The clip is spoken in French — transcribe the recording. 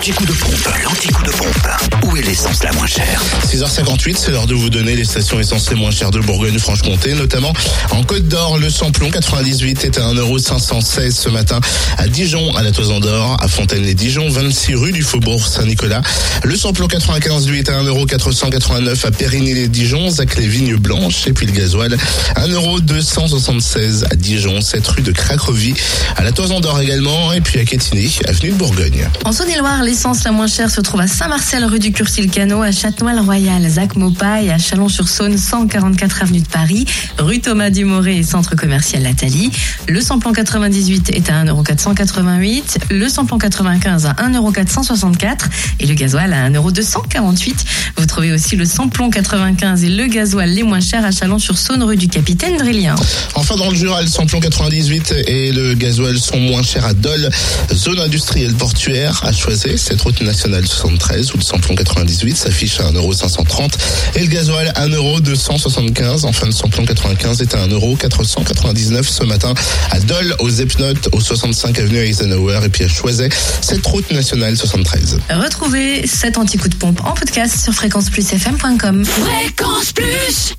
L'anti-coup de pompe, l'anti-coup de pompe. Où est l'essence la moins chère 6h58, c'est l'heure de vous donner les stations essence les moins chères de Bourgogne-Franche-Comté, notamment en Côte d'Or. Le samplon 98 est à 1,516€ ce matin à Dijon, à la Toison d'Or, à Fontaine-les-Dijon, 26 rue du Faubourg Saint-Nicolas. Le samplon 95 lui est à 1,489€ à Périgny-les-Dijon, Zac-les-Vignes Blanches et puis le gasoil 1,276€ à Dijon, cette rue de Cracovie, à la Toison d'Or également et puis à Quétigny, avenue de Bourgogne. En Saône-et-Loire, l'essence la moins chère se trouve à Saint-Marcel, rue du Cursil-Cano, Châtenois-le-Royal, Zac Mopa et à Chalon-sur-Saône, 144 avenue de Paris, rue Thomas Dumoré et centre commercial Lathalie. Le samplon 98 est à 1,488€, le samplon 95 à 1,464€ et le gasoil à 1,248€. Vous trouvez aussi le samplon 95 et le gasoil les moins chers à Chalon-sur-Saône, rue du Capitaine Drélien. Enfin, dans le Jura, le samplon 98 et le gasoil sont moins chers à Dole, zone industrielle portuaire à Choisey, cette route nationale 73 où le samplon 98 s'affiche à 1,530€ et le gasoil à 1,275€. Enfin, le samplon 95 est à 1,499€ ce matin à Dole, aux Epnotes, au 65 avenue Eisenhower et puis à Choisey, cette route nationale 73. Retrouvez cet anti-coup de pompe en podcast sur fréquenceplusfm.com. Fréquence Plus